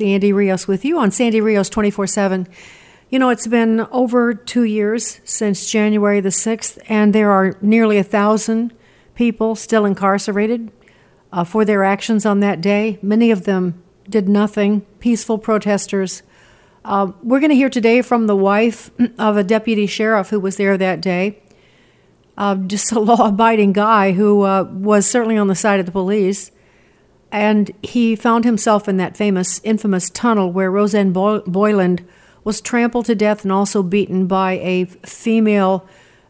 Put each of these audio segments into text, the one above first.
Sandy Rios with you on Sandy Rios 24 7. You know, it's been over two years since January the 6th, and there are nearly a thousand people still incarcerated uh, for their actions on that day. Many of them did nothing, peaceful protesters. Uh, we're going to hear today from the wife of a deputy sheriff who was there that day. Uh, just a law abiding guy who uh, was certainly on the side of the police. And he found himself in that famous, infamous tunnel where Rosanne Boyland was trampled to death and also beaten by a female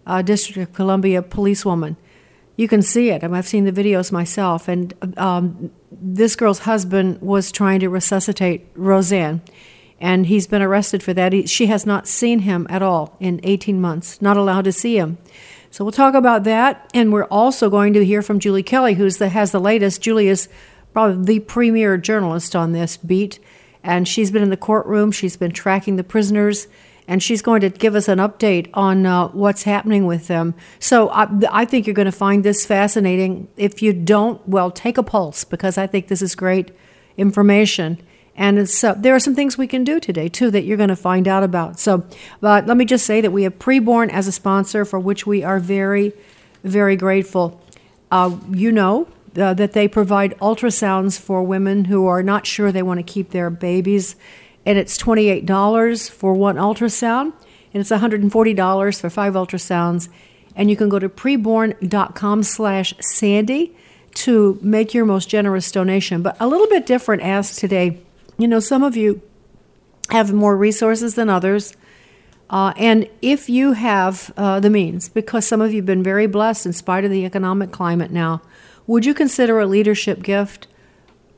uh, District of Columbia policewoman. You can see it. I mean, I've seen the videos myself. And um, this girl's husband was trying to resuscitate Rosanne, and he's been arrested for that. He, she has not seen him at all in 18 months, not allowed to see him. So we'll talk about that, and we're also going to hear from Julie Kelly, who has the latest. Julie is probably the premier journalist on this beat and she's been in the courtroom. She's been tracking the prisoners, and she's going to give us an update on uh, what's happening with them. So I, I think you're going to find this fascinating. If you don't, well, take a pulse because I think this is great information. And uh, there are some things we can do today, too, that you're going to find out about. So, but let me just say that we have Preborn as a sponsor, for which we are very, very grateful. Uh, you know, uh, that they provide ultrasounds for women who are not sure they want to keep their babies. And it's $28 for one ultrasound, and it's $140 for five ultrasounds. And you can go to preborn.com slash Sandy to make your most generous donation. But a little bit different ask today. You know, some of you have more resources than others. Uh, and if you have uh, the means, because some of you have been very blessed in spite of the economic climate now, would you consider a leadership gift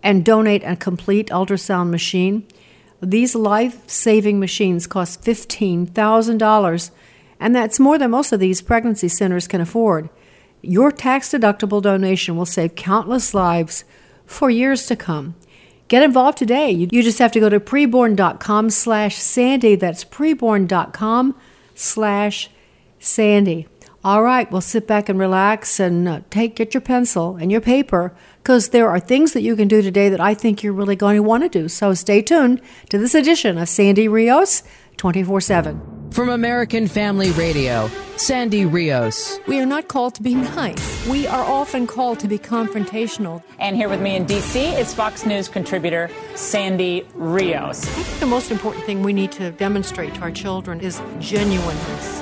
and donate a complete ultrasound machine? These life saving machines cost $15,000, and that's more than most of these pregnancy centers can afford. Your tax deductible donation will save countless lives for years to come. Get involved today. You just have to go to preborn.com slash Sandy. That's preborn.com slash Sandy. All right, well, sit back and relax and uh, take get your pencil and your paper because there are things that you can do today that I think you're really going to want to do. So stay tuned to this edition of Sandy Rios 24 7. From American Family Radio, Sandy Rios. We are not called to be nice. We are often called to be confrontational. And here with me in D.C. is Fox News contributor Sandy Rios. I think the most important thing we need to demonstrate to our children is genuineness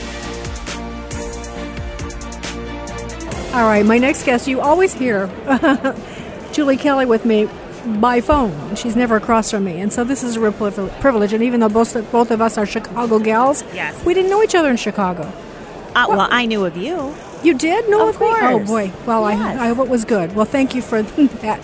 All right, my next guest, you always hear Julie Kelly with me by phone. She's never across from me, and so this is a real privilege. And even though both both of us are Chicago gals, yes, we didn't know each other in Chicago. Uh, well, I knew of you. You did know of, of me? Oh boy. Well, yes. I, I hope it was good. Well, thank you for that.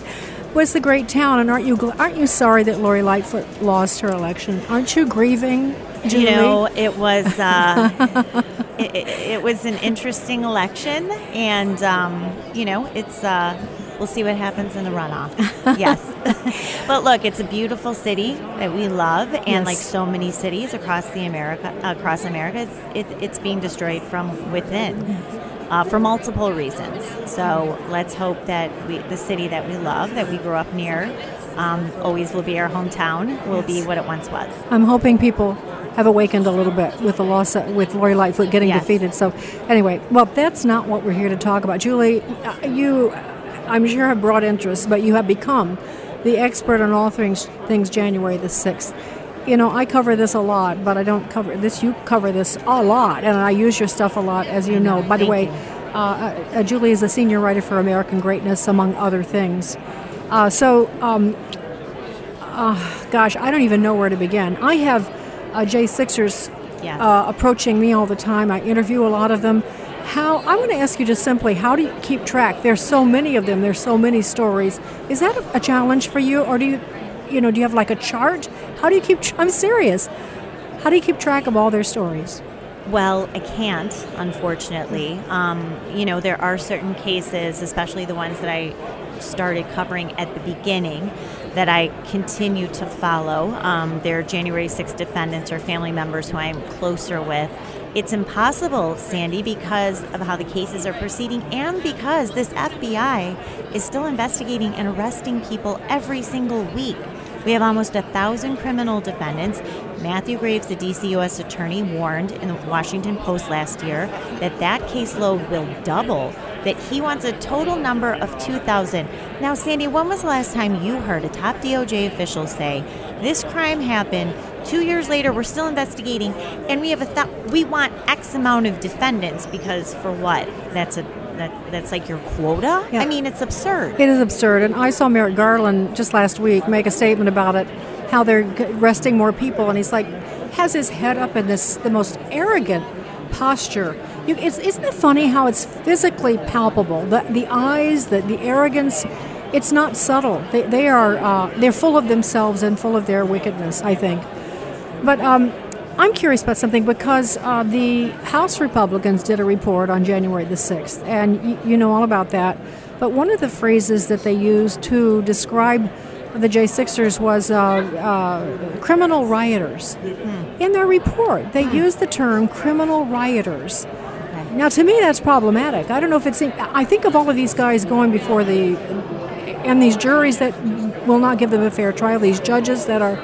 Was the great town, and aren't you aren't you sorry that Lori Lightfoot lost her election? Aren't you grieving? Julie? You know, it was. Uh, it, it, was an interesting election, and um, you know, it's. Uh, we'll see what happens in the runoff. yes, but look, it's a beautiful city that we love, and yes. like so many cities across the America, across America, it's, it, it's being destroyed from within. Uh, for multiple reasons. So let's hope that we, the city that we love, that we grew up near, um, always will be our hometown, will yes. be what it once was. I'm hoping people have awakened a little bit with the loss of, with Lori Lightfoot getting yes. defeated. So, anyway, well, that's not what we're here to talk about. Julie, uh, you, I'm sure, have brought interest, but you have become the expert on all things things January the sixth. You know, I cover this a lot, but I don't cover this. You cover this a lot, and I use your stuff a lot, as you know. By the way, uh, uh, Julie is a senior writer for American Greatness, among other things. Uh, so, um, uh, gosh, I don't even know where to begin. I have uh, J6ers yes. uh, approaching me all the time. I interview a lot of them. How I want to ask you just simply, how do you keep track? There's so many of them. There's so many stories. Is that a challenge for you, or do you, you know, do you have like a chart? How do you keep? I'm serious. How How do you keep track of all their stories? Well, I can't, unfortunately. Um, you know, there are certain cases, especially the ones that I started covering at the beginning, that I continue to follow. Um, they're January 6 defendants or family members who I'm closer with. It's impossible, Sandy, because of how the cases are proceeding and because this FBI is still investigating and arresting people every single week. We have almost a thousand criminal defendants. Matthew Graves, the DC U.S. attorney, warned in the Washington Post last year that that caseload will double that he wants a total number of 2,000. Now, Sandy, when was the last time you heard a top DOJ official say, this crime happened, two years later, we're still investigating, and we have a th- we want X amount of defendants because for what? That's a that, that's like your quota? Yeah. I mean, it's absurd. It is absurd. And I saw Merrick Garland just last week make a statement about it, how they're arresting more people. And he's like, has his head up in this, the most arrogant posture. You, isn't it funny how it's physically palpable? The, the eyes, the, the arrogance, it's not subtle. They, they are, uh, they're full of themselves and full of their wickedness, I think. But um, I'm curious about something because uh, the House Republicans did a report on January the 6th, and y- you know all about that. But one of the phrases that they used to describe the J6ers was uh, uh, criminal rioters. Mm-hmm. In their report, they mm-hmm. used the term criminal rioters. Now, to me, that's problematic. I don't know if it's. I think of all of these guys going before the. and these juries that will not give them a fair trial, these judges that are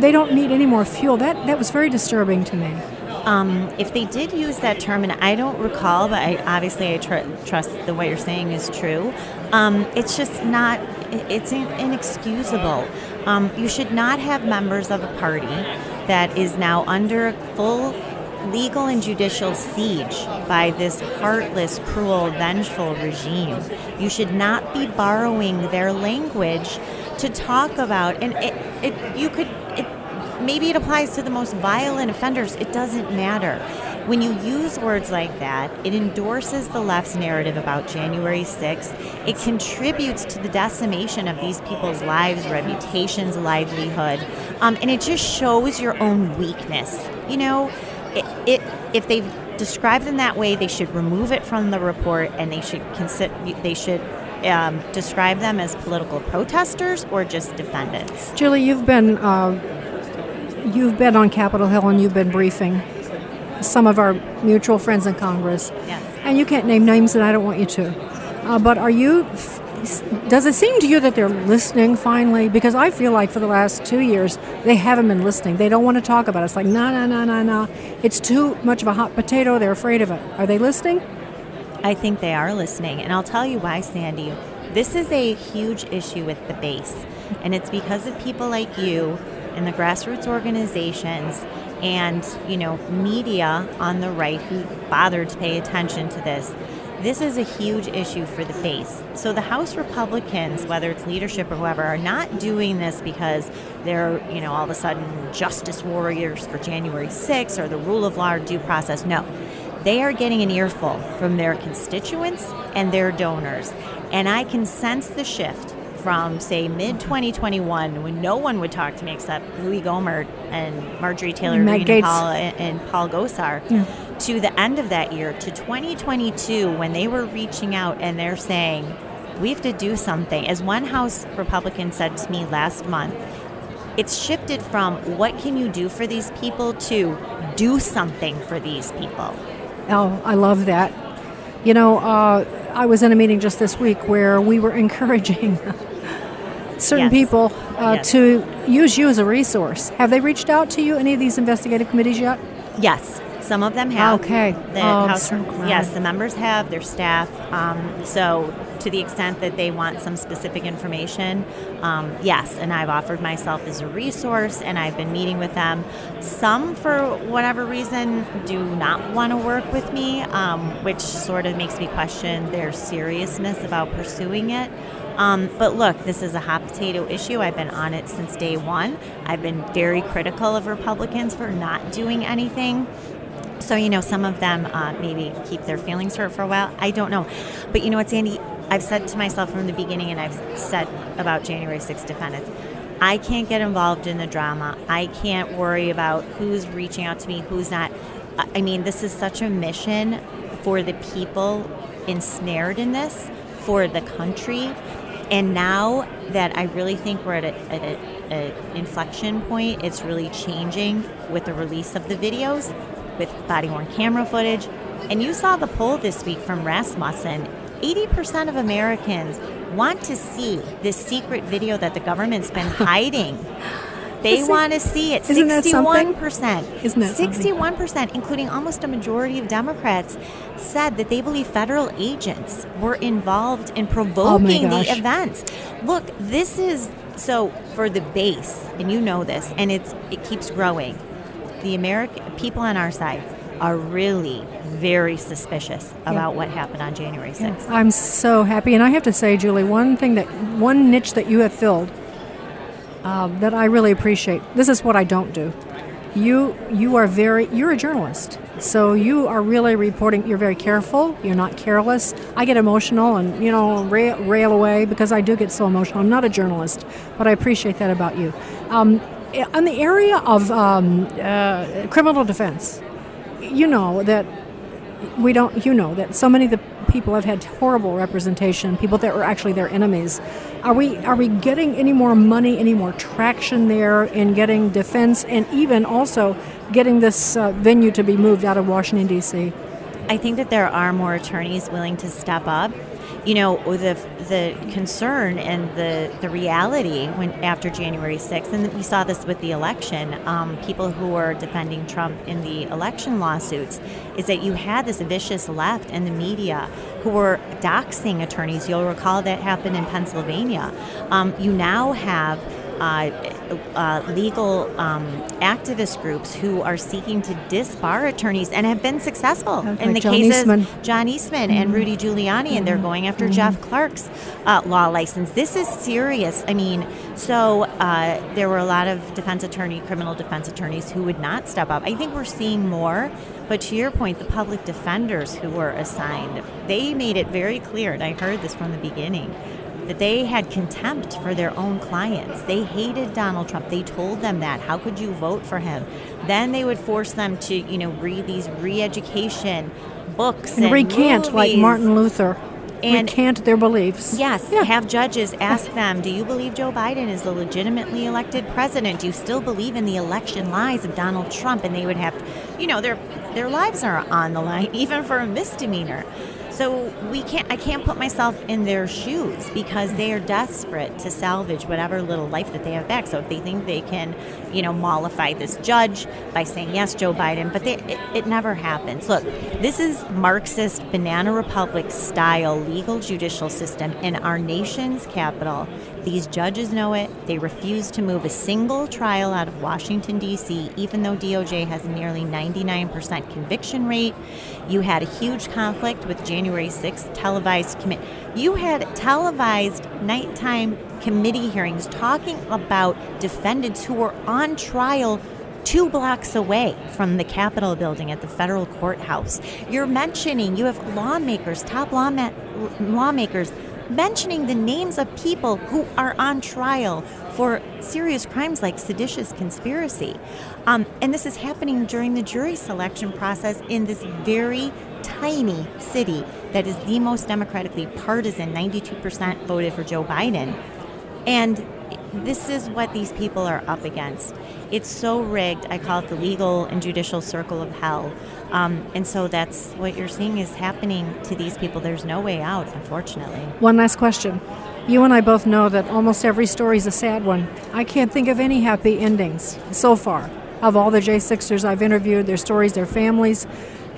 they don't need any more fuel. That that was very disturbing to me. Um, if they did use that term, and I don't recall, but I, obviously I tr- trust the what you're saying is true. Um, it's just not. It's inexcusable. Um, you should not have members of a party that is now under full legal and judicial siege by this heartless, cruel, vengeful regime. You should not be borrowing their language to talk about, and it, it you could it, maybe it applies to the most violent offenders. It doesn't matter. When you use words like that, it endorses the left's narrative about January 6th. It contributes to the decimation of these people's lives, reputations, livelihood, um, and it just shows your own weakness. You know, it, it, if they've described them that way, they should remove it from the report, and they should consider they should um, describe them as political protesters or just defendants. Julie, you've been uh, you've been on Capitol Hill and you've been briefing some of our mutual friends in Congress. Yes. And you can't name names, and I don't want you to. Uh, but are you? Does it seem to you that they're listening finally? Because I feel like for the last two years they haven't been listening. They don't want to talk about it. It's like no, no, no, no, no. It's too much of a hot potato. They're afraid of it. Are they listening? I think they are listening, and I'll tell you why, Sandy. This is a huge issue with the base, and it's because of people like you and the grassroots organizations and you know media on the right who bothered to pay attention to this this is a huge issue for the base. So the House Republicans, whether it's leadership or whoever, are not doing this because they're, you know, all of a sudden justice warriors for January 6th or the rule of law or due process. No. They are getting an earful from their constituents and their donors. And I can sense the shift from say mid 2021 when no one would talk to me except Louie Gohmert and Marjorie Taylor Greene and Paul, and Paul Gosar yeah. To the end of that year to 2022 when they were reaching out and they're saying we have to do something as one house republican said to me last month it's shifted from what can you do for these people to do something for these people oh i love that you know uh, I was in a meeting just this week where we were encouraging certain yes. people uh, yes. to use you as a resource. Have they reached out to you, any of these investigative committees yet? Yes, some of them have. Okay. The oh, House, so yes, the members have, their staff. Um, so, to the extent that they want some specific information, um, yes, and I've offered myself as a resource and I've been meeting with them. Some, for whatever reason, do not want to work with me, um, which sort of makes me question their seriousness about pursuing it. Um, but look, this is a hot potato issue. I've been on it since day one. I've been very critical of Republicans for not doing anything. So, you know, some of them uh, maybe keep their feelings hurt for a while. I don't know. But you know what, Sandy? I've said to myself from the beginning, and I've said about January 6th defendants I can't get involved in the drama. I can't worry about who's reaching out to me, who's not. I mean, this is such a mission for the people ensnared in this, for the country. And now that I really think we're at an inflection point, it's really changing with the release of the videos, with body worn camera footage. And you saw the poll this week from Rasmussen 80% of Americans want to see this secret video that the government's been hiding. They want to see it. something? 61%. Isn't that something? 61%, including almost a majority of Democrats, said that they believe federal agents were involved in oh provoking the Oh gosh. events. Look, this is so for the base, and you know this, and it's it keeps growing. The American people on our side are really very suspicious about what happened on January 6th. I'm so happy, and I have to say, Julie, one thing that one niche that you have filled um, that I really appreciate. This is what I don't do. You you are very you're a journalist, so you are really reporting. You're very careful. You're not careless. I get emotional and you know rail, rail away because I do get so emotional. I'm not a journalist, but I appreciate that about you. Um, on the area of um, uh, criminal defense, you know that we don't you know that so many of the people have had horrible representation people that were actually their enemies are we are we getting any more money any more traction there in getting defense and even also getting this uh, venue to be moved out of washington d.c I think that there are more attorneys willing to step up. You know, the the concern and the the reality when after January 6th, and we saw this with the election, um, people who were defending Trump in the election lawsuits, is that you had this vicious left and the media who were doxing attorneys. You'll recall that happened in Pennsylvania. Um, you now have uh, uh, legal um, activist groups who are seeking to disbar attorneys and have been successful Like in the John cases Eastman. Mm-hmm. John Eastman and Rudy Giuliani, and they're going after Jeff Clark's uh, law license. This is serious. I mean, so uh, there were a lot of defense attorney, criminal defense attorneys who would not step up. I think we're seeing more. But to your point, the public defenders who were assigned, they made it very clear, and I heard this from the beginning, that they had contempt for their own clients. They hated Donald Trump. They told them that. How could you vote for him? Then they would force them to, you know, read these re-education books and, and recant like martin luther And- recant their beliefs Yes, Yeah. have judges ask them, do you believe Joe Biden is the legitimately elected president? Do you still believe in the election lies of Donald Trump? And they would have, you know, their their lives are on the line, even for a misdemeanor. So we can't I can't put myself in their shoes because they are desperate to salvage whatever little life that they have back. So if they think they can, you know, mollify this judge by saying yes, Joe Biden, but they, it, it never happens. Look, this is Marxist banana republic style legal judicial system in our nation's capital. These judges know it. They refuse to move a single trial out of Washington, D.C., even though DOJ has a nearly 99% conviction rate. You had a huge conflict with January 6th televised commit. You had televised nighttime committee hearings talking about defendants who were on trial two blocks away from the Capitol building at the federal courthouse. You're mentioning, you have lawmakers, top lawma- lawmakers, mentioning the names of people who are on trial for serious crimes like seditious conspiracy. Um, and this is happening during the jury selection process in this very tiny city that is the most democratically partisan 92% voted for Joe Biden. And this is what these people are up against. It's so rigged. I call it the legal and judicial circle of hell. Um, and so that's what you're seeing is happening to these people. There's no way out, unfortunately. One last question. You and I both know that almost every story is a sad one. I can't think of any happy endings so far of all the J6ers I've interviewed, their stories, their families.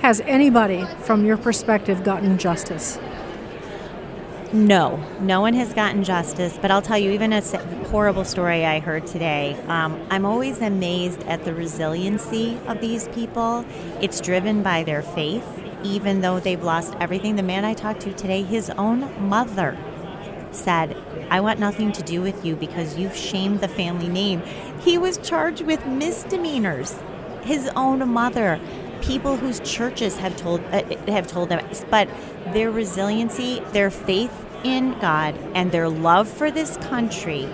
Has anybody, from your perspective, gotten justice? No, no one has gotten justice. But I'll tell you, even a horrible story I heard today, um, I'm always amazed at the resiliency of these people. It's driven by their faith, even though they've lost everything. The man I talked to today, his own mother said, I want nothing to do with you because you've shamed the family name. He was charged with misdemeanors. His own mother, people whose churches have told uh, have told them, but their resiliency, their faith in God, and their love for this country,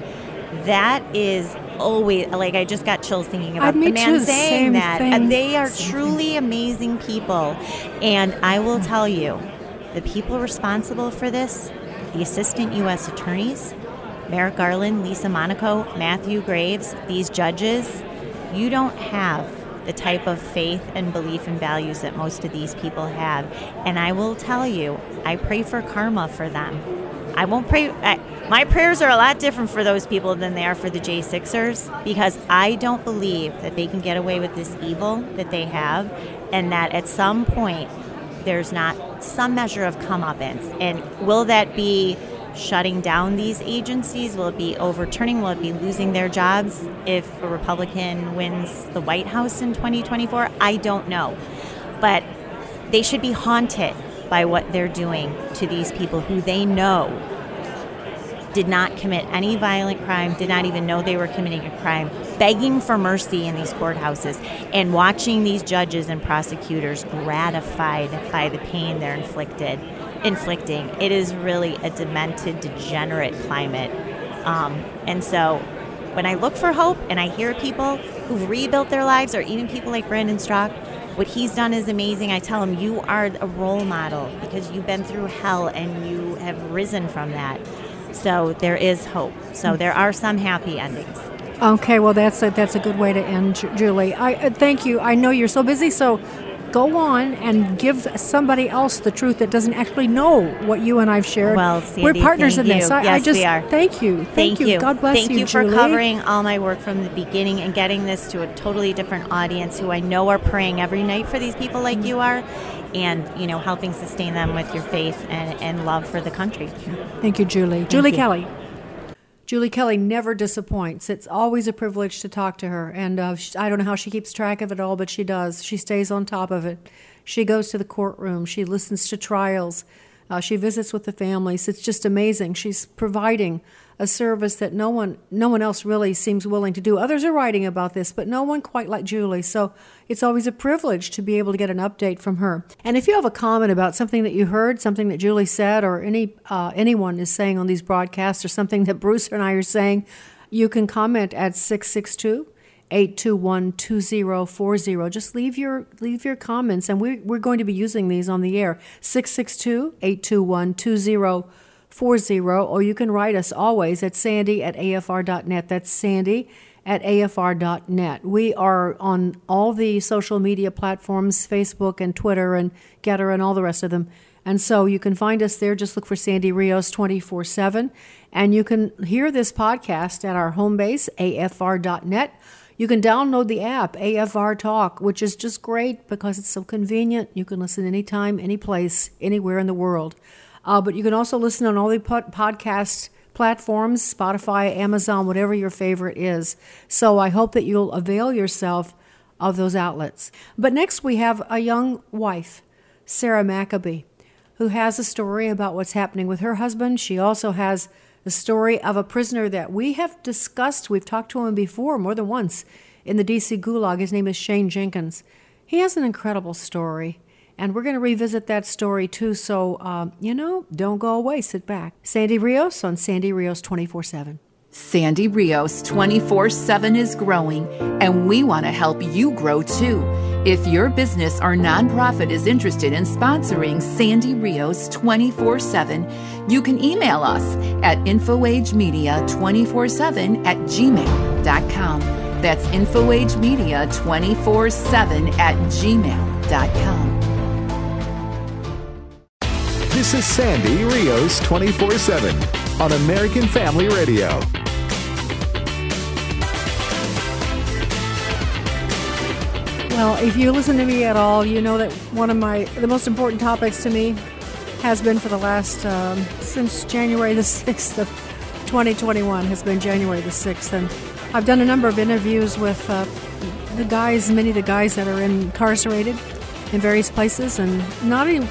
that is always like I just got chills thinking about Uh, the man the saying that. thing. And they are Same truly amazing people. And I will tell you, the people responsible for this, the assistant U.S. attorneys, Merrick Garland, Lisa Monaco, Matthew Graves, these judges, you don't have the type of faith and belief and values that most of these people have. And I will tell you, I pray for karma for them. I won't pray. I, my prayers are a lot different for those people than they are for the J6ers because I don't believe that they can get away with this evil that they have, and that at some point there's not some measure of comeuppance. And will that be shutting down these agencies? Will it be overturning? Will it be losing their jobs if a Republican wins the White House in 2024? I don't know. But they should be haunted by what they're doing to these people who they know did not commit any violent crime, did not even know they were committing a crime, begging for mercy in these courthouses, and watching these judges and prosecutors gratified by the pain they're inflicted, inflicting. It is really a demented, degenerate climate. Um, and so when I look for hope and I hear people who've rebuilt their lives, or even people like Brandon Straka, what he's done is amazing. I tell him, you are a role model because you've been through hell and you have risen from that. So there is hope. So there are some happy endings. Okay, well that's a, that's a good way to end, Julie. I uh, thank you. I know you're so busy, so go on and give somebody else the truth that doesn't actually know what you and I've shared. Well, we're partners thank in this. you. I, I just we are. thank you, thank, you. God bless Thank you, Thank you, for covering all my work from the beginning and getting this to a totally different audience who I know are praying every night for these people like you are, and you know helping sustain them with your faith and, and love for the country. Thank you, Julie. Julie you. Kelly. Julie Kelly never disappoints. It's always a privilege to talk to her, and uh, sh I don't know how she keeps track of it all, but she does. She stays on top of it. She goes to the courtroom. She listens to trials. Uh, she visits with the families. It's just amazing. She's providing a service that no one, no one else really seems willing to do. Others are writing about this, but no one quite like Julie. So it's always a privilege to be able to get an update from her. And if you have a comment about something that you heard, something that Julie said, or any uh, anyone is saying on these broadcasts, or something that Bruce and I are saying, you can comment at six six two. 821-2040 just leave your leave your comments and we, we're going to be using these on the air 662-821-2040 or you can write us always at sandy at afr.net that's sandy at afr.net we are on all the social media platforms facebook and twitter and GETTR and all the rest of them and so you can find us there. Just look for Sandy Rios 24 7. And you can hear this podcast at our home base, afr.net. You can download the app, AFR Talk, which is just great because it's so convenient. You can listen anytime, any place, anywhere in the world. Uh, but you can also listen on all the pod- podcast platforms Spotify, Amazon, whatever your favorite is. So I hope that you'll avail yourself of those outlets. But next, we have a young wife, Sarah McAbee who has a story about what's happening with her husband. She also has the story of a prisoner that we have discussed. We've talked to him before, more than once, in the DC Gulag. His name is Shane Jenkins. He has an incredible story, and we're going to revisit that story too. So, um, you know, don't go away. Sit back. Sandy Rios on Sandy Rios 24 7. Sandy Rios 24 7 is growing, and we want to help you grow too. If your business or nonprofit is interested in sponsoring Sandy Rios 24 7, you can email us at infoagemedia247 at gmail.com. That's infoagemedia247 at gmail.com. This is Sandy Rios 24 7 on American Family Radio. Well, if you listen to me at all, you know that one of my the most important topics to me has been for the last um, since January the sixth of 2021 has been January the sixth, and I've done a number of interviews with uh, the guys, many of the guys that are incarcerated in various places, and not even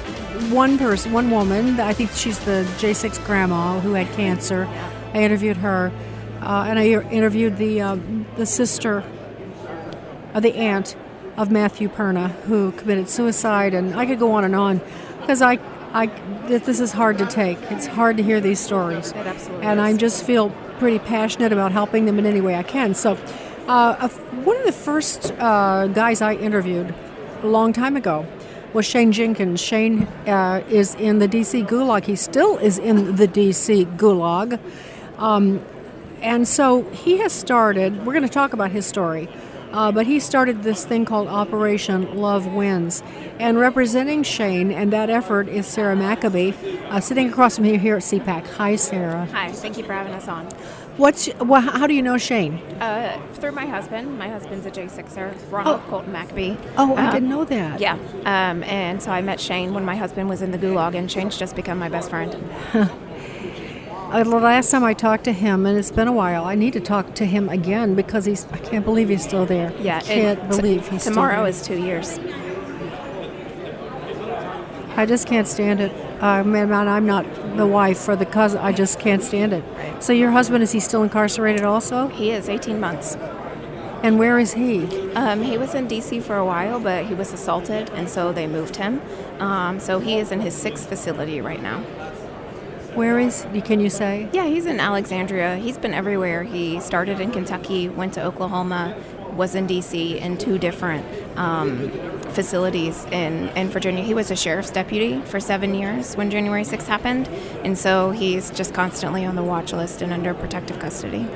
one person, one woman. I think she's the J6 grandma who had cancer. I interviewed her, uh, and I interviewed the uh, the sister, uh, the aunt of Matthew Perna, who committed suicide, and I could go on and on because I, I, this is hard to take. It's hard to hear these stories, and. I just feel pretty passionate about helping them in any way I can. So, uh, one of the first uh, guys I interviewed a long time ago was Shane Jenkins. Shane uh, is in the DC Gulag. He still is in the DC Gulag. Um, and so he has started, we're going to talk about his story, uh, but he started this thing called Operation Love Wins. And representing Shane and that effort is Sarah McAbee, uh, sitting across from me here at CPAC. Hi, Sarah. Hi, thank you for having us on. What's well, how do you know Shane? Uh, through my husband. My husband's a J6er, Ronald Oh. Colton McAbee. Oh, I Um, didn't know that. Yeah, um, and so I met Shane when my husband was in the gulag, and Shane's just become my best friend. Uh, the last time I talked to him, and it's been a while, I need to talk to him again because he's. I can't believe he's still there. Yeah, I can't and t- believe he's tomorrow is two years. I just can't stand it. Uh, I'm not the wife or the cousin. I just can't stand it. So your husband is he still incarcerated also? He is 18 months. And where is he? Um, he was in D.C. for a while, but he was assaulted, and so they moved him. Um, so he is in his sixth facility right now. Where is? Can you say? Yeah, he's in Alexandria. He's been everywhere. He started in Kentucky, went to Oklahoma, was in D.C. in two different um, facilities in, in Virginia. He was a sheriff's deputy for seven years when January 6th happened, and so he's just constantly on the watch list and under protective custody.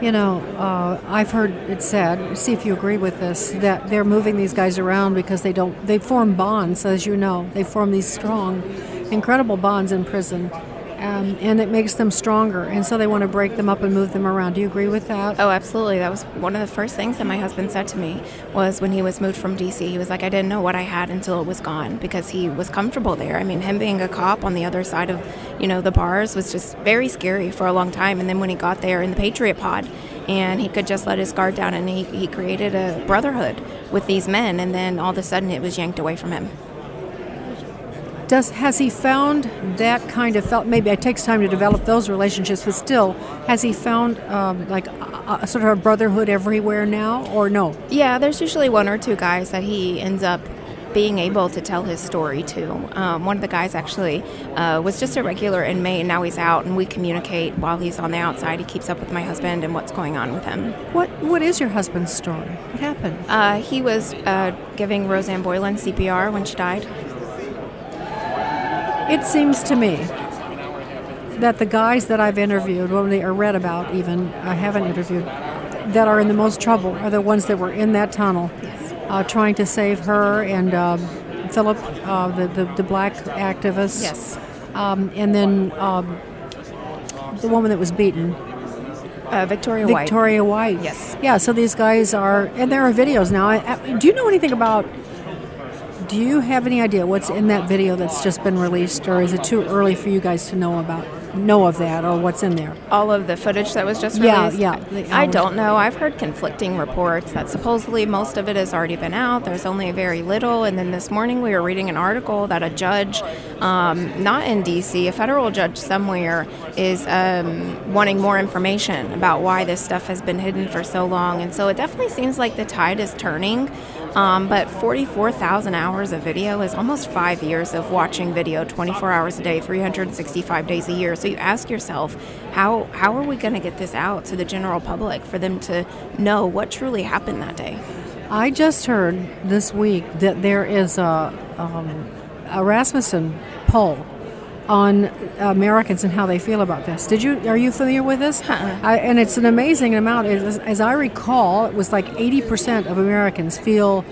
You know, uh, I've heard it said. See if you agree with this. That they're moving these guys around because they don't. They form bonds, as you know. They form these strong, incredible bonds in prison, um, and it makes them stronger. And so they want to break them up and move them around. Do you agree with that? Oh, absolutely. That was one of the first things that my husband said to me was when he was moved from DC. He was like, I didn't know what I had until it was gone because he was comfortable there. I mean, him being a cop on the other side of, you know, the bars was just very scary for a long time. And then when he got there in the Patriot Pod and he could just let his guard down and he, he created a brotherhood with these men and then all of a sudden it was yanked away from him. Does has he found that kind of felt? Maybe it takes time to develop those relationships, but still, has he found um, like a, a sort of a brotherhood everywhere now, or no? Yeah, there's usually one or two guys that he ends up being able to tell his story to. Um, one of the guys actually uh, was just a regular inmate, and now he's out, and we communicate while he's on the outside. He keeps up with my husband and what's going on with him. What What is your husband's story? What happened? Uh, he was uh, giving Rosanne Boyland CPR when she died. It seems to me that the guys that I've interviewed, or read about even, I haven't interviewed, that are in the most trouble are the ones that were in that tunnel, uh, trying to save her and um, Philip, uh, the, the the black activist. Yes. Um, and then um, the woman that was beaten. Uh, Victoria White. Victoria White. Yes. Yeah. So these guys are, and there are videos now. I, I, do you know anything about? Do you have any idea what's in that video that's just been released, or is it too early for you guys to know about know of that, or what's in there? all of the footage that was just released? yeah, the I don't know. I've heard conflicting reports that supposedly most of it has already been out. There's only very little. And then this morning we were reading an article that a judge, um, not in D.C., a federal judge somewhere, is um, wanting more information about why this stuff has been hidden for so long. And so it definitely seems like the tide is turning. Um, but 44,000 hours of video is almost five years of watching video 24 hours a day, 365 days a year. So you ask yourself, how, how are we going to get this out to the general public for them to know what truly happened that day? I just heard this week that there is a, um, a Rasmussen poll on Americans and how they feel about this. Did you are you familiar with this? I, and it's an amazing amount. As, as I recall, it was like 80% of Americans feel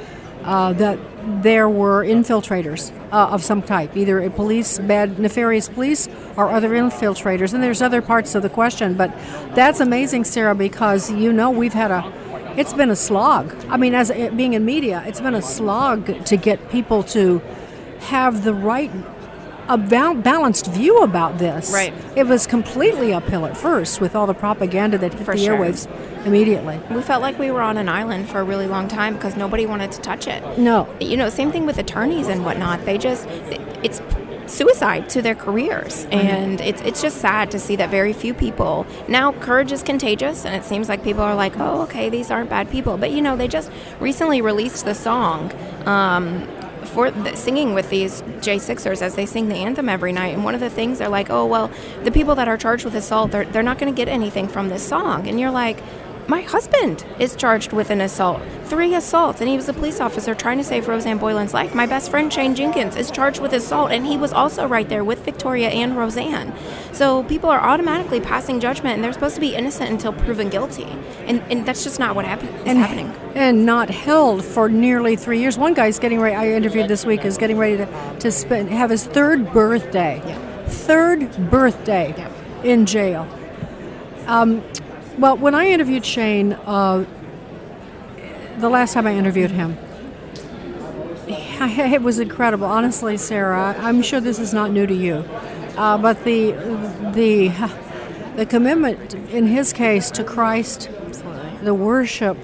uh, that there were infiltrators uh, of some type, either a police, bad, nefarious police, or other infiltrators. And there's other parts of the question, but that's amazing, Sarah, because you know we've had a it's been a slog. I mean, as being in media, it's been a slog to get people to have the right, a bal- balanced view about this. Right. It was completely uphill at first with all the propaganda that hit For the sure. airwaves immediately. We felt like we were on an island for a really long time because nobody wanted to touch it. No. You know, same thing with attorneys and whatnot. They just, it's suicide to their careers. And it's, it's just sad to see that very few people. Now, courage is contagious, and it seems like people are like, oh, okay, these aren't bad people. But, you know, they just recently released the song. Um, for the, singing with these J6ers as they sing the anthem every night. And one of the things they're like, oh, well, the people that are charged with assault, they're, they're not going to get anything from this song. And you're like, my husband is charged with an assault, three assaults, and he was a police officer trying to save Rosanne Boyland's life. My best friend Shane Jenkins is charged with assault, and he was also right there with Victoria and Rosanne. So people are automatically passing judgment, and they're supposed to be innocent until proven guilty, and, and that's just not what happen- is and, happening. And not held for nearly three years. One guy's getting ready. I interviewed this week is getting ready to to spend have his third birthday. Third birthday in jail. Um, well, when I interviewed Shane, uh, the last time I interviewed him, it was incredible. Honestly, Sarah, I'm sure this is not new to you, uh, but the the the commitment in his case to Christ, the worship,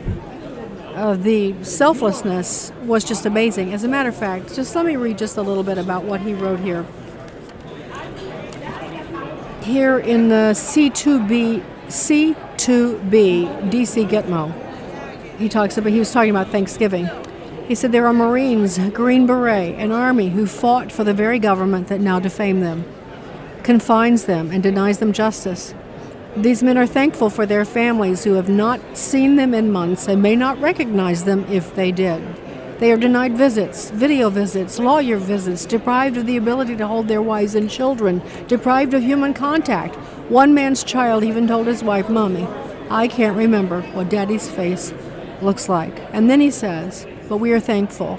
uh, the selflessness was just amazing. As a matter of fact, just let me read just a little bit about what he wrote here. Here in the C2B C2B DC Gitmo, he talks about he was talking about Thanksgiving. He said there are Marines, Green Beret, and Army who fought for the very government that now defamed them, confines them, and denies them justice. These men are thankful for their families who have not seen them in months and may not recognize them if they did. They are denied visits, video visits, lawyer visits, deprived of the ability to hold their wives and children, deprived of human contact. One man's child even told his wife, Mommy, I can't remember what daddy's face looks like. And then he says, But we are thankful.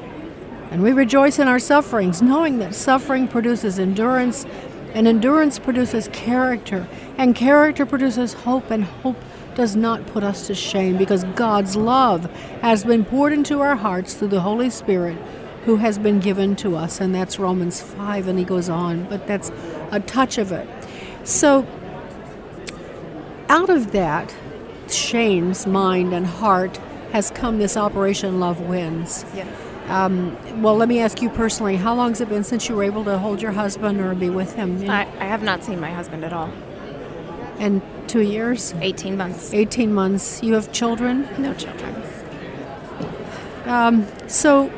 And we rejoice in our sufferings, knowing that suffering produces endurance, and endurance produces character, and character produces hope, and hope does not put us to shame because God's love has been poured into our hearts through the Holy Spirit who has been given to us. And that's Romans 5, and he goes on, but that's a touch of it. So, out of that, Shane's mind and heart has come this Operation Love Wins. Yeah. Um, well, let me ask you personally, how long has it been since you were able to hold your husband or be with him? I, I have not seen my husband at all. And two years? 18 months. 18 months. You have children? No children. Um, so,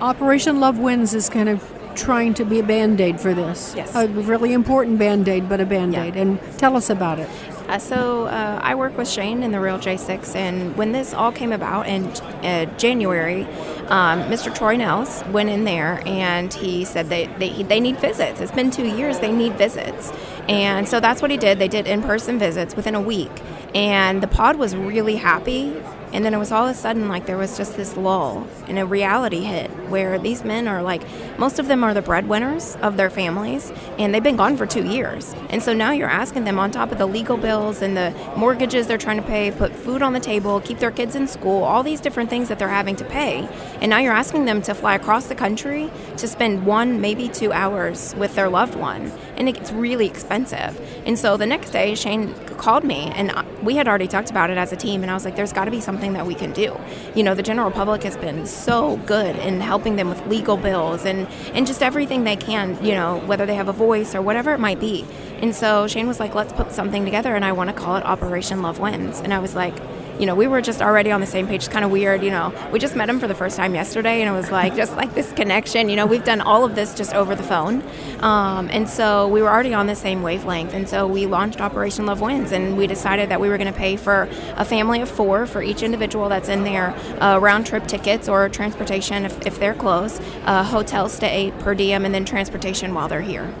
Operation Love Wins is kind of trying to be a band aid for this. Yes. A really important band aid, but a band aid. And tell us about it. Uh, so uh, I work with Shane in the Real J6, and when this all came about in uh, January, um, Mr. Troy Nehls went in there and he said they, they, they need visits. It's been two years, they need visits. And so that's what he did. They did in person visits within a week. And the pod was really happy. And then it was all of a sudden like there was just this lull and a reality hit where these men are like, most of them are the breadwinners of their families and they've been gone for two years. And so now you're asking them on top of the legal bills and the mortgages they're trying to pay, put food on the table, keep their kids in school, all these different things that they're having to pay. And now you're asking them to fly across the country to spend one, maybe two hours with their loved one. And it's really expensive. And so the next day, Shane called me and we had already talked about it as a team. And I was like, there's got to be something that we can do. You know, the general public has been so good in helping them with legal bills and, and just everything they can, you know, whether they have a voice or whatever it might be. And so Shane was like, let's put something together. And I want to call it Operation Love Wins. And I was like, you know, we were just already on the same page. It's kind of weird, you know. We just met him for the first time yesterday, and it was like just like this connection. You know, we've done all of this just over the phone, um, and so we were already on the same wavelength. And so we launched Operation Love Wins, and we decided that we were going to pay for a family of four for each individual that's in there, uh, round trip tickets or transportation if, if they're close, uh, hotel stay per diem, and then transportation while they're here.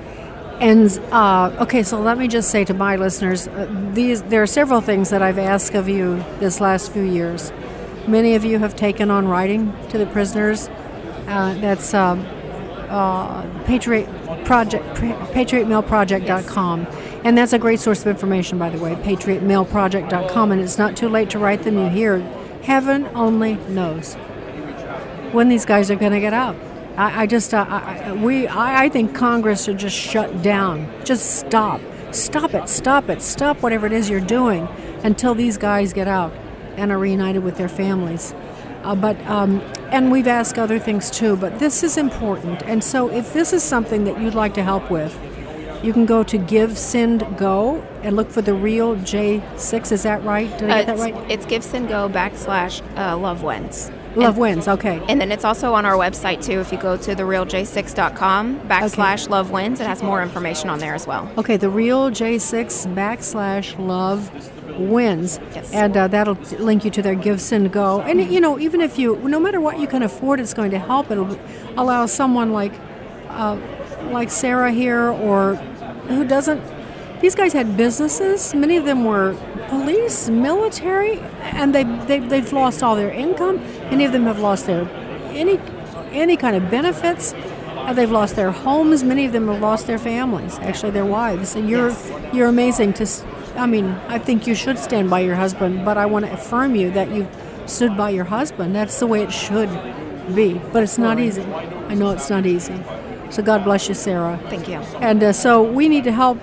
And uh, okay, so let me just say to my listeners, uh, these there are several things that I've asked of you this last few years. Many of you have taken on writing to the prisoners. Uh, that's um, uh, Patriot Project, PatriotMailProject.com, and that's a great source of information, by the way. PatriotMailProject.com, and it's not too late to write them. You hear, heaven only knows when these guys are going to get out. I, I just, uh, I, we, I, I think Congress should just shut down. Just stop. Stop it. Stop it. Stop whatever it is you're doing until these guys get out and are reunited with their families. Uh, but um, and we've asked other things too. But this is important. And so, if this is something that you'd like to help with, you can go to Give Send Go and look for the real J6. Is that right? Did I Uh, get that it's, right? It's Give Send Go backslash uh, Love Wins. Love wins. Okay. And then it's also on our website too. If you go to therealj6.com backslash love wins, it has more information on there as well. Okay, the real J6 backslash love wins. Yes. And uh, that'll link you to their Give Send Go. And, you know, even if you, no matter what you can afford, it's going to help. It'll allow someone like, uh, like Sarah here or who doesn't, these guys had businesses. Many of them were police, military, and they, they, they've lost all their income. Many of them have lost their any, any kind of benefits. Uh, they've lost their homes. Many of them have lost their families, actually their wives. And you're you're amazing to. I mean, I think you should stand by your husband, but I want to affirm you that you've stood by your husband. That's the way it should be. But it's not easy. I know it's not easy. So God bless you, Sarah. Thank you. And uh, so we need to help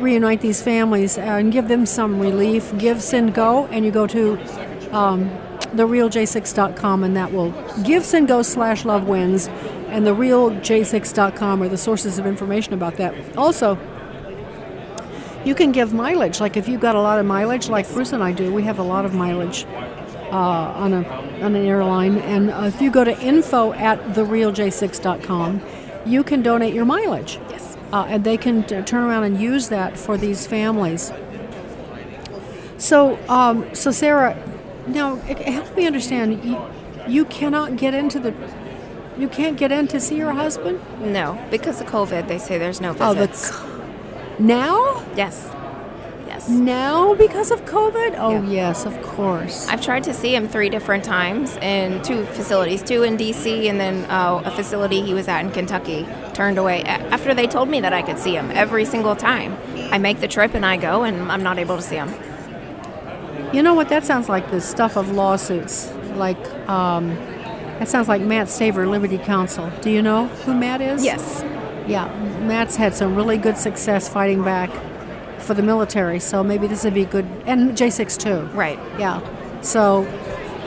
reunite these families and give them some relief. Give, send, go, and you go to um, therealj6.com, and that will give, send, go slash love wins, and therealj6.com are the sources of information about that. Also, you can give mileage. Like if you've got a lot of mileage, like Bruce and I do, we have a lot of mileage uh, on a on an airline. And uh, if you go to info at therealj6.com, you can donate your mileage. Yes. Uh, and they can t- turn around and use that for these families. So, um, so Sarah, now it- help me understand. You, you cannot get into the, you can't get in to see your husband. No, because of COVID, they say there's no Oh, the visits. Now, yes. Now because of COVID. Oh yes, of course. I've tried to see him three different times in two facilities, two in D.C. and then uh, a facility he was at in Kentucky. Turned away after they told me that I could see him every single time. I make the trip and I go, and I'm not able to see him. You know what? That sounds like the stuff of lawsuits. Like, um, that sounds like Matt Staver, Liberty Counsel. Do you know who Matt is? Yes. Yeah, Matt's had some really good success fighting back for the military, so maybe this would be good. And J6 too. Right. Yeah. So,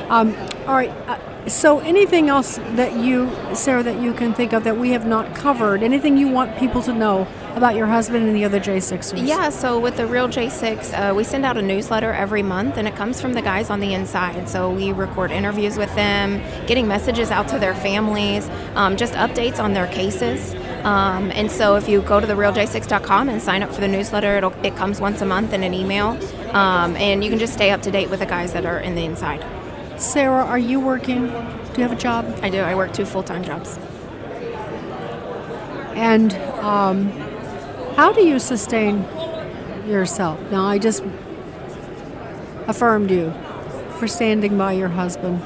um, all right. Uh, so, anything else that you, Sarah, that you can think of that we have not covered? Anything you want people to know about your husband and the other J6ers? Yeah, so with the Real J6, uh, we send out a newsletter every month, and it comes from the guys on the inside. So we record interviews with them, getting messages out to their families, um, just updates on their cases. Um, and so if you go to therealj6.com and sign up for the newsletter, it'll, it comes once a month in an email, um, and you can just stay up to date with the guys that are in the inside. Sarah, are you working? Do you have a job? I do. I work two full time jobs. And um, how do you sustain yourself? Now, I just affirmed you for standing by your husband,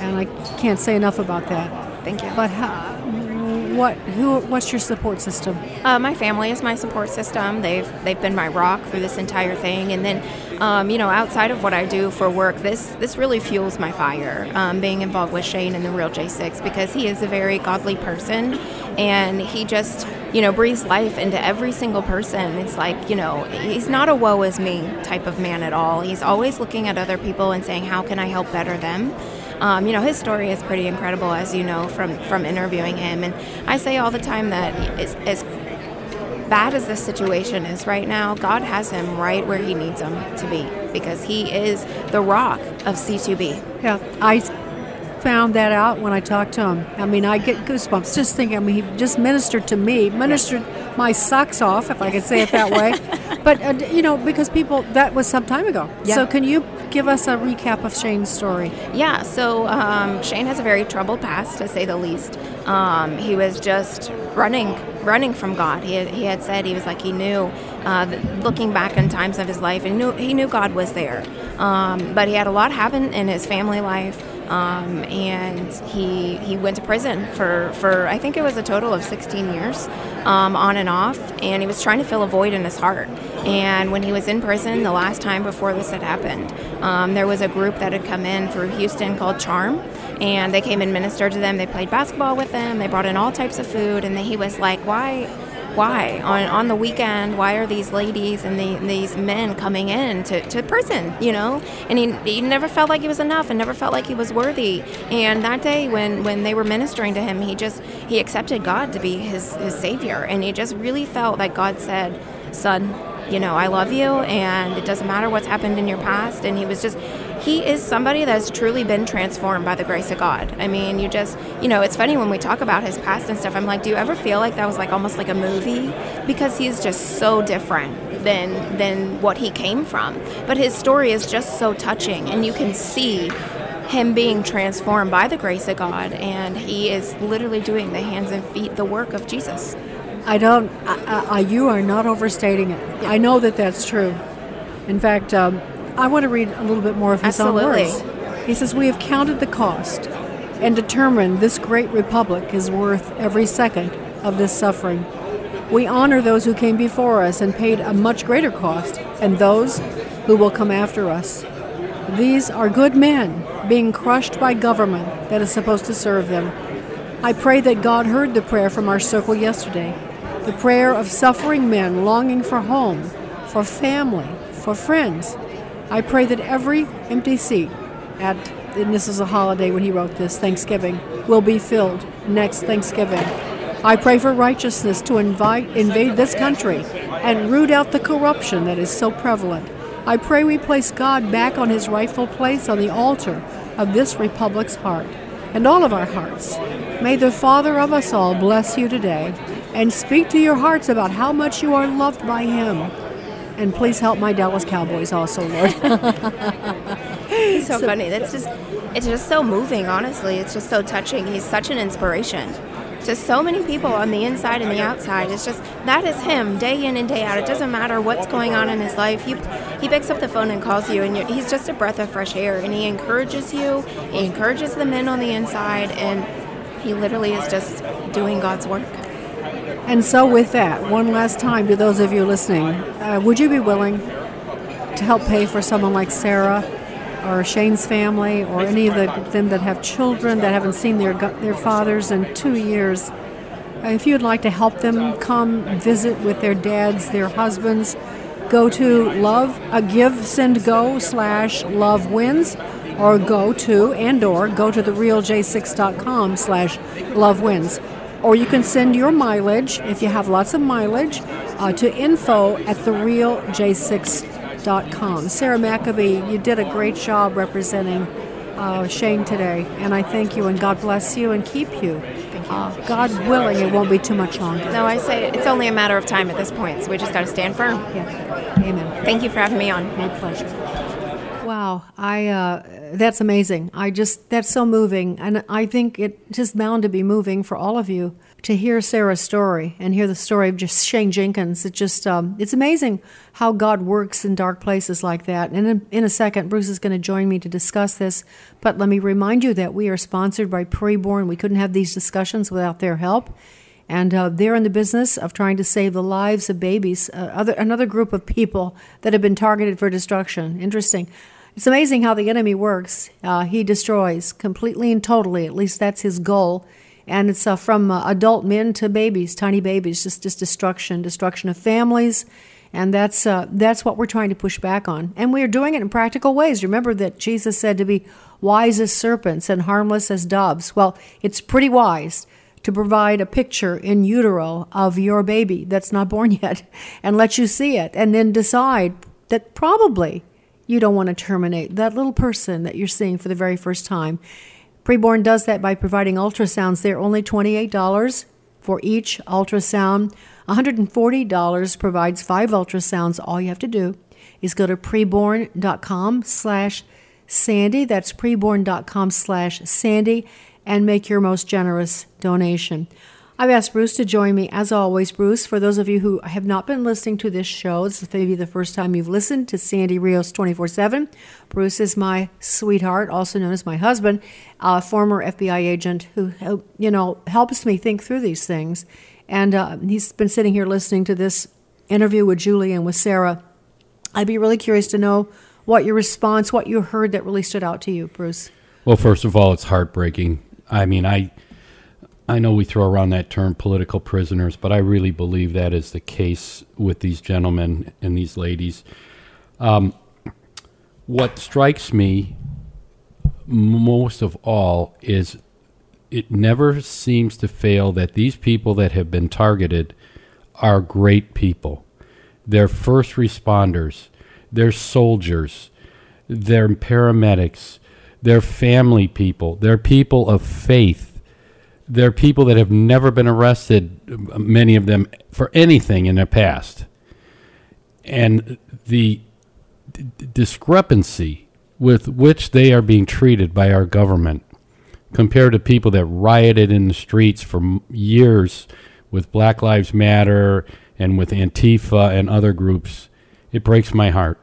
and I can't say enough about that. Thank you. But how, what? Who? What's your support system? Uh, my family is my support system. They've they've been my rock through this entire thing. And then, um, you know, outside of what I do for work, this this really fuels my fire. Um, being involved with Shane and the Real J6 because he is a very godly person, and he just you know breathes life into every single person. It's like you know he's not a woe is me type of man at all. He's always looking at other people and saying, how can I help better them. Um, you know, his story is pretty incredible, as you know from from interviewing him. And I say all the time that as, as bad as this situation is right now, God has him right where He needs him to be because He is the rock of C2B. Yeah, I found that out when I talked to him. I mean, I get goosebumps just thinking. I mean, he just ministered to me, ministered my socks off, if I could say it that way. but uh, you know, because people that was some time ago. Yeah. So, can you give us a recap of Shane's story? Yeah, so um, Shane has a very troubled past, to say the least. Um, he was just running, running from God. He had, he had said he was like he knew, uh, looking back in times of his life, and knew he knew God was there. Um, but he had a lot happen in his family life. Um, and he he went to prison for, for I think it was a total of 16 years, um, on and off, and he was trying to fill a void in his heart. And when he was in prison, the last time before this had happened, um, there was a group that had come in through Houston called Charm, and they came and ministered to them. They played basketball with them. They brought in all types of food, and then he was like, "Why?" Why on on the weekend? Why are these ladies and the, these men coming in to, to prison? You know, and he, he never felt like he was enough, and never felt like he was worthy. And that day, when when they were ministering to him, he just he accepted God to be his his savior, and he just really felt like God said, "Son, you know, I love you, and it doesn't matter what's happened in your past." And he was just he is somebody that's truly been transformed by the grace of God. I mean, you just, you know, it's funny when we talk about his past and stuff. I'm like, do you ever feel like that was like almost like a movie? Because he's just so different than than what he came from. But his story is just so touching, and you can see him being transformed by the grace of God, and he is literally doing the hands and feet, the work of Jesus. I don't. I, I, you are not overstating it. I know that that's true. In fact, um, I want to read a little bit more of his Absolutely. own words. He says, "We have counted the cost and determined this great republic is worth every second of this suffering. We honor those who came before us and paid a much greater cost, and those who will come after us. These are good men being crushed by government that is supposed to serve them. I pray that God heard the prayer from our circle yesterday, the prayer of suffering men longing for home, for family, for friends. I pray that every empty seat at, and this is a holiday when he wrote this, Thanksgiving, will be filled next Thanksgiving. I pray for righteousness to invite, invade this country and root out the corruption that is so prevalent. I pray we place God back on his rightful place on the altar of this republic's heart and all of our hearts. May the Father of us all bless you today and speak to your hearts about how much you are loved by him. And please help my Dallas Cowboys also, Lord. He's so, funny. That's just it's just so moving, honestly. It's just so touching. He's such an inspiration to so many people on the inside and the outside. It's just that is him day in and day out. It doesn't matter what's going on in his life. He he picks up the phone and calls you, and he's just a breath of fresh air. And he encourages you. He encourages the men on the inside, and he literally is just doing God's work. And so, with that, one last time to those of you listening, uh, would you be willing to help pay for someone like Sarah or Shane's family or any of the, them that have children that haven't seen their their fathers in two years? Uh, if you'd like to help them come visit with their dads, their husbands, go to love uh, GiveSendGo slash love wins or go to and or go to therealj6.com slash love wins or you can send your mileage if you have lots of mileage uh, to info at therealj6.com sarah McAbee you did a great job representing uh, shane today and i thank you and god bless you and keep you uh, god willing it won't be too much longer No, I say it's only a matter of time at this point, so we just got to stand firm. Yeah. Amen. Thank you for having me on. My pleasure. Wow, I uh, that's amazing. I just that's so moving, and I think it just bound to be moving for all of you to hear Sarah's story and hear the story of just Shane Jenkins. It just um, it's amazing how God works in dark places like that. And in, in a second, Bruce is going to join me to discuss this. But let me remind you that we are sponsored by Preborn. We couldn't have these discussions without their help and uh, they're in the business of trying to save the lives of babies. Uh, other, another group of people that have been targeted for destruction. Interesting. It's amazing how the enemy works. Uh, he destroys completely and totally. At least that's his goal. And it's uh, from uh, adult men to babies, tiny babies, just just destruction, destruction of families, and that's uh, that's what we're trying to push back on. And we are doing it in practical ways. Remember that Jesus said to be wise as serpents and harmless as doves. Well, it's pretty wise to provide a picture in utero of your baby that's not born yet and let you see it and then decide that probably you don't want to terminate that little person that you're seeing for the very first time. Preborn does that by providing ultrasounds. They're only $28 for each ultrasound. $140 provides five ultrasounds. All you have to do is go to preborn.com slash Sandy. That's preborn.com slash Sandy and make your most generous donation. I've asked Bruce to join me as always. Bruce, for those of you who have not been listening to this show, this is maybe the first time you've listened to Sandy Rios 24 7. Bruce is my sweetheart, also known as my husband, a former FBI agent who, you know, helps me think through these things. And uh, he's been sitting here listening to this interview with Julie and with Sarah. I'd be really curious to know what your response, what you heard that really stood out to you, Bruce. Well, first of all, it's heartbreaking. I mean, I I know we throw around that term political prisoners, but I really believe that is the case with these gentlemen and these ladies. Um, what strikes me most of all is it never seems to fail that these people that have been targeted are great people. They're first responders, they're soldiers, they're paramedics, they're family people, they're people of faith, they're people that have never been arrested, many of them, for anything in their past. And the d- discrepancy with which they are being treated by our government compared to people that rioted in the streets for years with Black Lives Matter and with Antifa and other groups, it breaks my heart.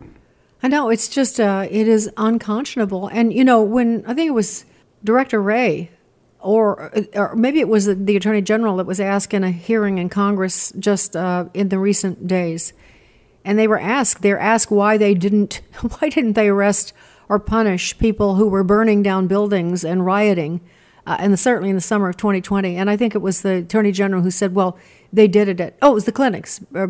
I know it's just uh, it is unconscionable. And you know, when I think it was Director Wray, or or maybe it was the, the Attorney General that was asked in a hearing in Congress just uh, in the recent days, and they were asked they're asked why they didn't why didn't they arrest or punish people who were burning down buildings and rioting, uh, and certainly in the summer of 2020. And I think it was the Attorney General who said, well, they did it at oh it was the clinics. Uh,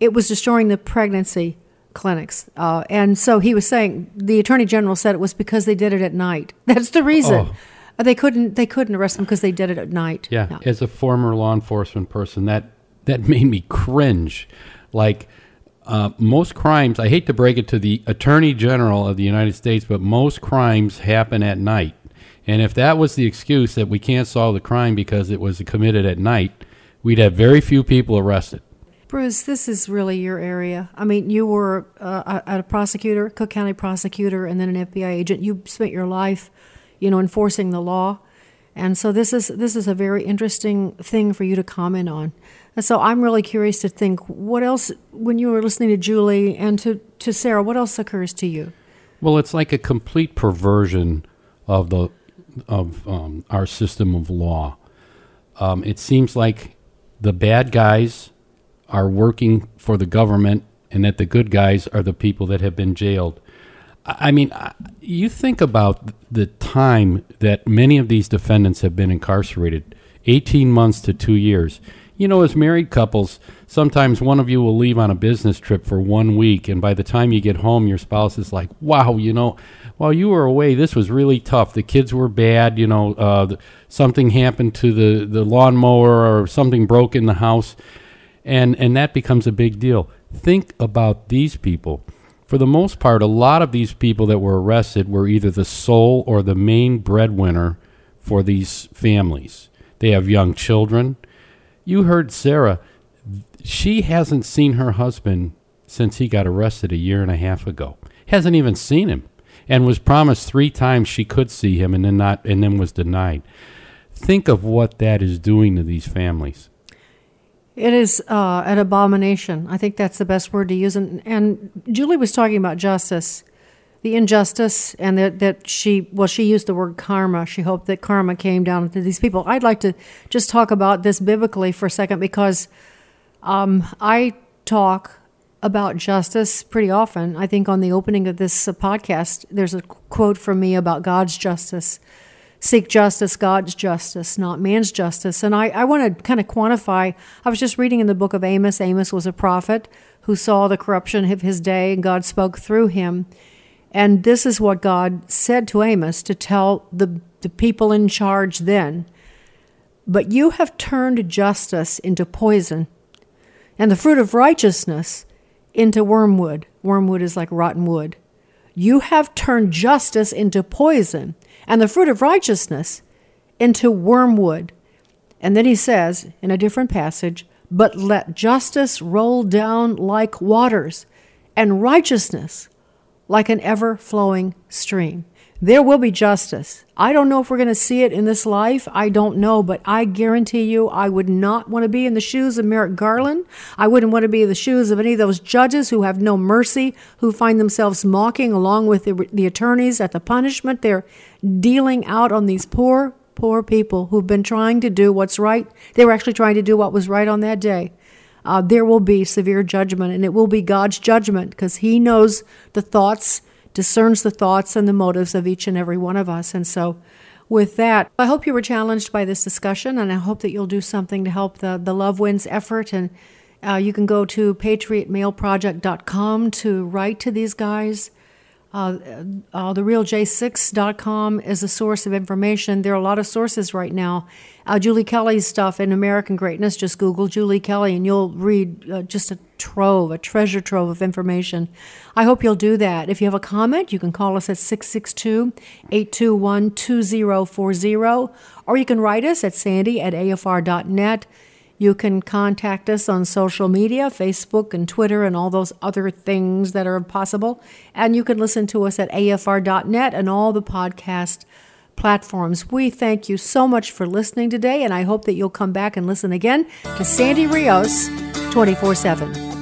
it was destroying the pregnancy clinics. Uh, and so he was saying the attorney general said it was because they did it at night. That's the reason. Oh. Uh, They couldn't they couldn't arrest them because they did it at night. Yeah, No. as a former law enforcement person, that that made me cringe. Like uh, most crimes, I hate to break it to the Attorney General of the United States, but most crimes happen at night. And if that was the excuse that we can't solve the crime because it was committed at night, we'd have very few people arrested. Bruce, this is really your area. I mean, you were uh, a, a prosecutor, Cook County prosecutor, and then an FBI agent. You spent your life, you know, enforcing the law, and so this is this is a very interesting thing for you to comment on. And so I'm really curious to think what else when you were listening to Julie and to to Sarah, what else occurs to you? Well, it's like a complete perversion of the of um, our system of law. Um, it seems like the bad guys are working for the government, and that the good guys are the people that have been jailed. I mean, you think about the time that many of these defendants have been incarcerated 18 months to two years. You know, as married couples, sometimes one of you will leave on a business trip for one week, and by the time you get home, your spouse is like, wow, you know, while you were away, this was really tough. The kids were bad, you know, uh, something happened to the, the lawnmower or something broke in the house and and that becomes a big deal. Think about these people. For the most part, a lot of these people that were arrested were either the sole or the main breadwinner for these families. They have young children. You heard Sarah; she hasn't seen her husband since he got arrested a year and a half ago. Hasn't even seen him, and was promised three times she could see him, and then not, and then was denied. Think of what that is doing to these families. It is uh, an abomination. I think that's the best word to use. And, and Julie was talking about justice, the injustice, and that, that she, well, she used the word karma. She hoped that karma came down to these people. I'd like to just talk about this biblically for a second because um, I talk about justice pretty often. I think on the opening of this podcast, there's a quote from me about God's justice seek justice, God's justice, not man's justice. And I, I want to kind of quantify. I was just reading in the book of Amos. Amos was a prophet who saw the corruption of his day, and God spoke through him. And this is what God said to Amos to tell the, the people in charge then. But you have turned justice into poison, and the fruit of righteousness into wormwood. Wormwood is like rotten wood. You have turned justice into poison, and the fruit of righteousness into wormwood. And then he says in a different passage, But let justice roll down like waters, and righteousness like an ever flowing stream. There will be justice. I don't know if we're going to see it in this life. I don't know, but I guarantee you, I would not want to be in the shoes of Merrick Garland. I wouldn't want to be in the shoes of any of those judges who have no mercy, who find themselves mocking along with the, the attorneys at the punishment they're dealing out on these poor, poor people who've been trying to do what's right. They were actually trying to do what was right on that day uh, there will be severe judgment, and it will be God's judgment because He knows the thoughts, discerns the thoughts and the motives of each and every one of us. And so, with that, I hope you were challenged by this discussion, and I hope that you'll do something to help the, the Love Wins effort. And uh, you can go to patriotmailproject.com to write to these guys. Uh, uh, TheRealJ6.com is a source of information. There are a lot of sources right now. Uh, Julie Kelly's stuff in American Greatness, just Google Julie Kelly and you'll read uh, just a trove, a treasure trove of information. I hope you'll do that. If you have a comment, you can call us at 662 821 2040, or you can write us at sandy at afr.net. You can contact us on social media, Facebook and Twitter, and all those other things that are possible. And you can listen to us at afr.net and all the podcast platforms. We thank you so much for listening today, and I hope that you'll come back and listen again to Sandy Rios 24 7.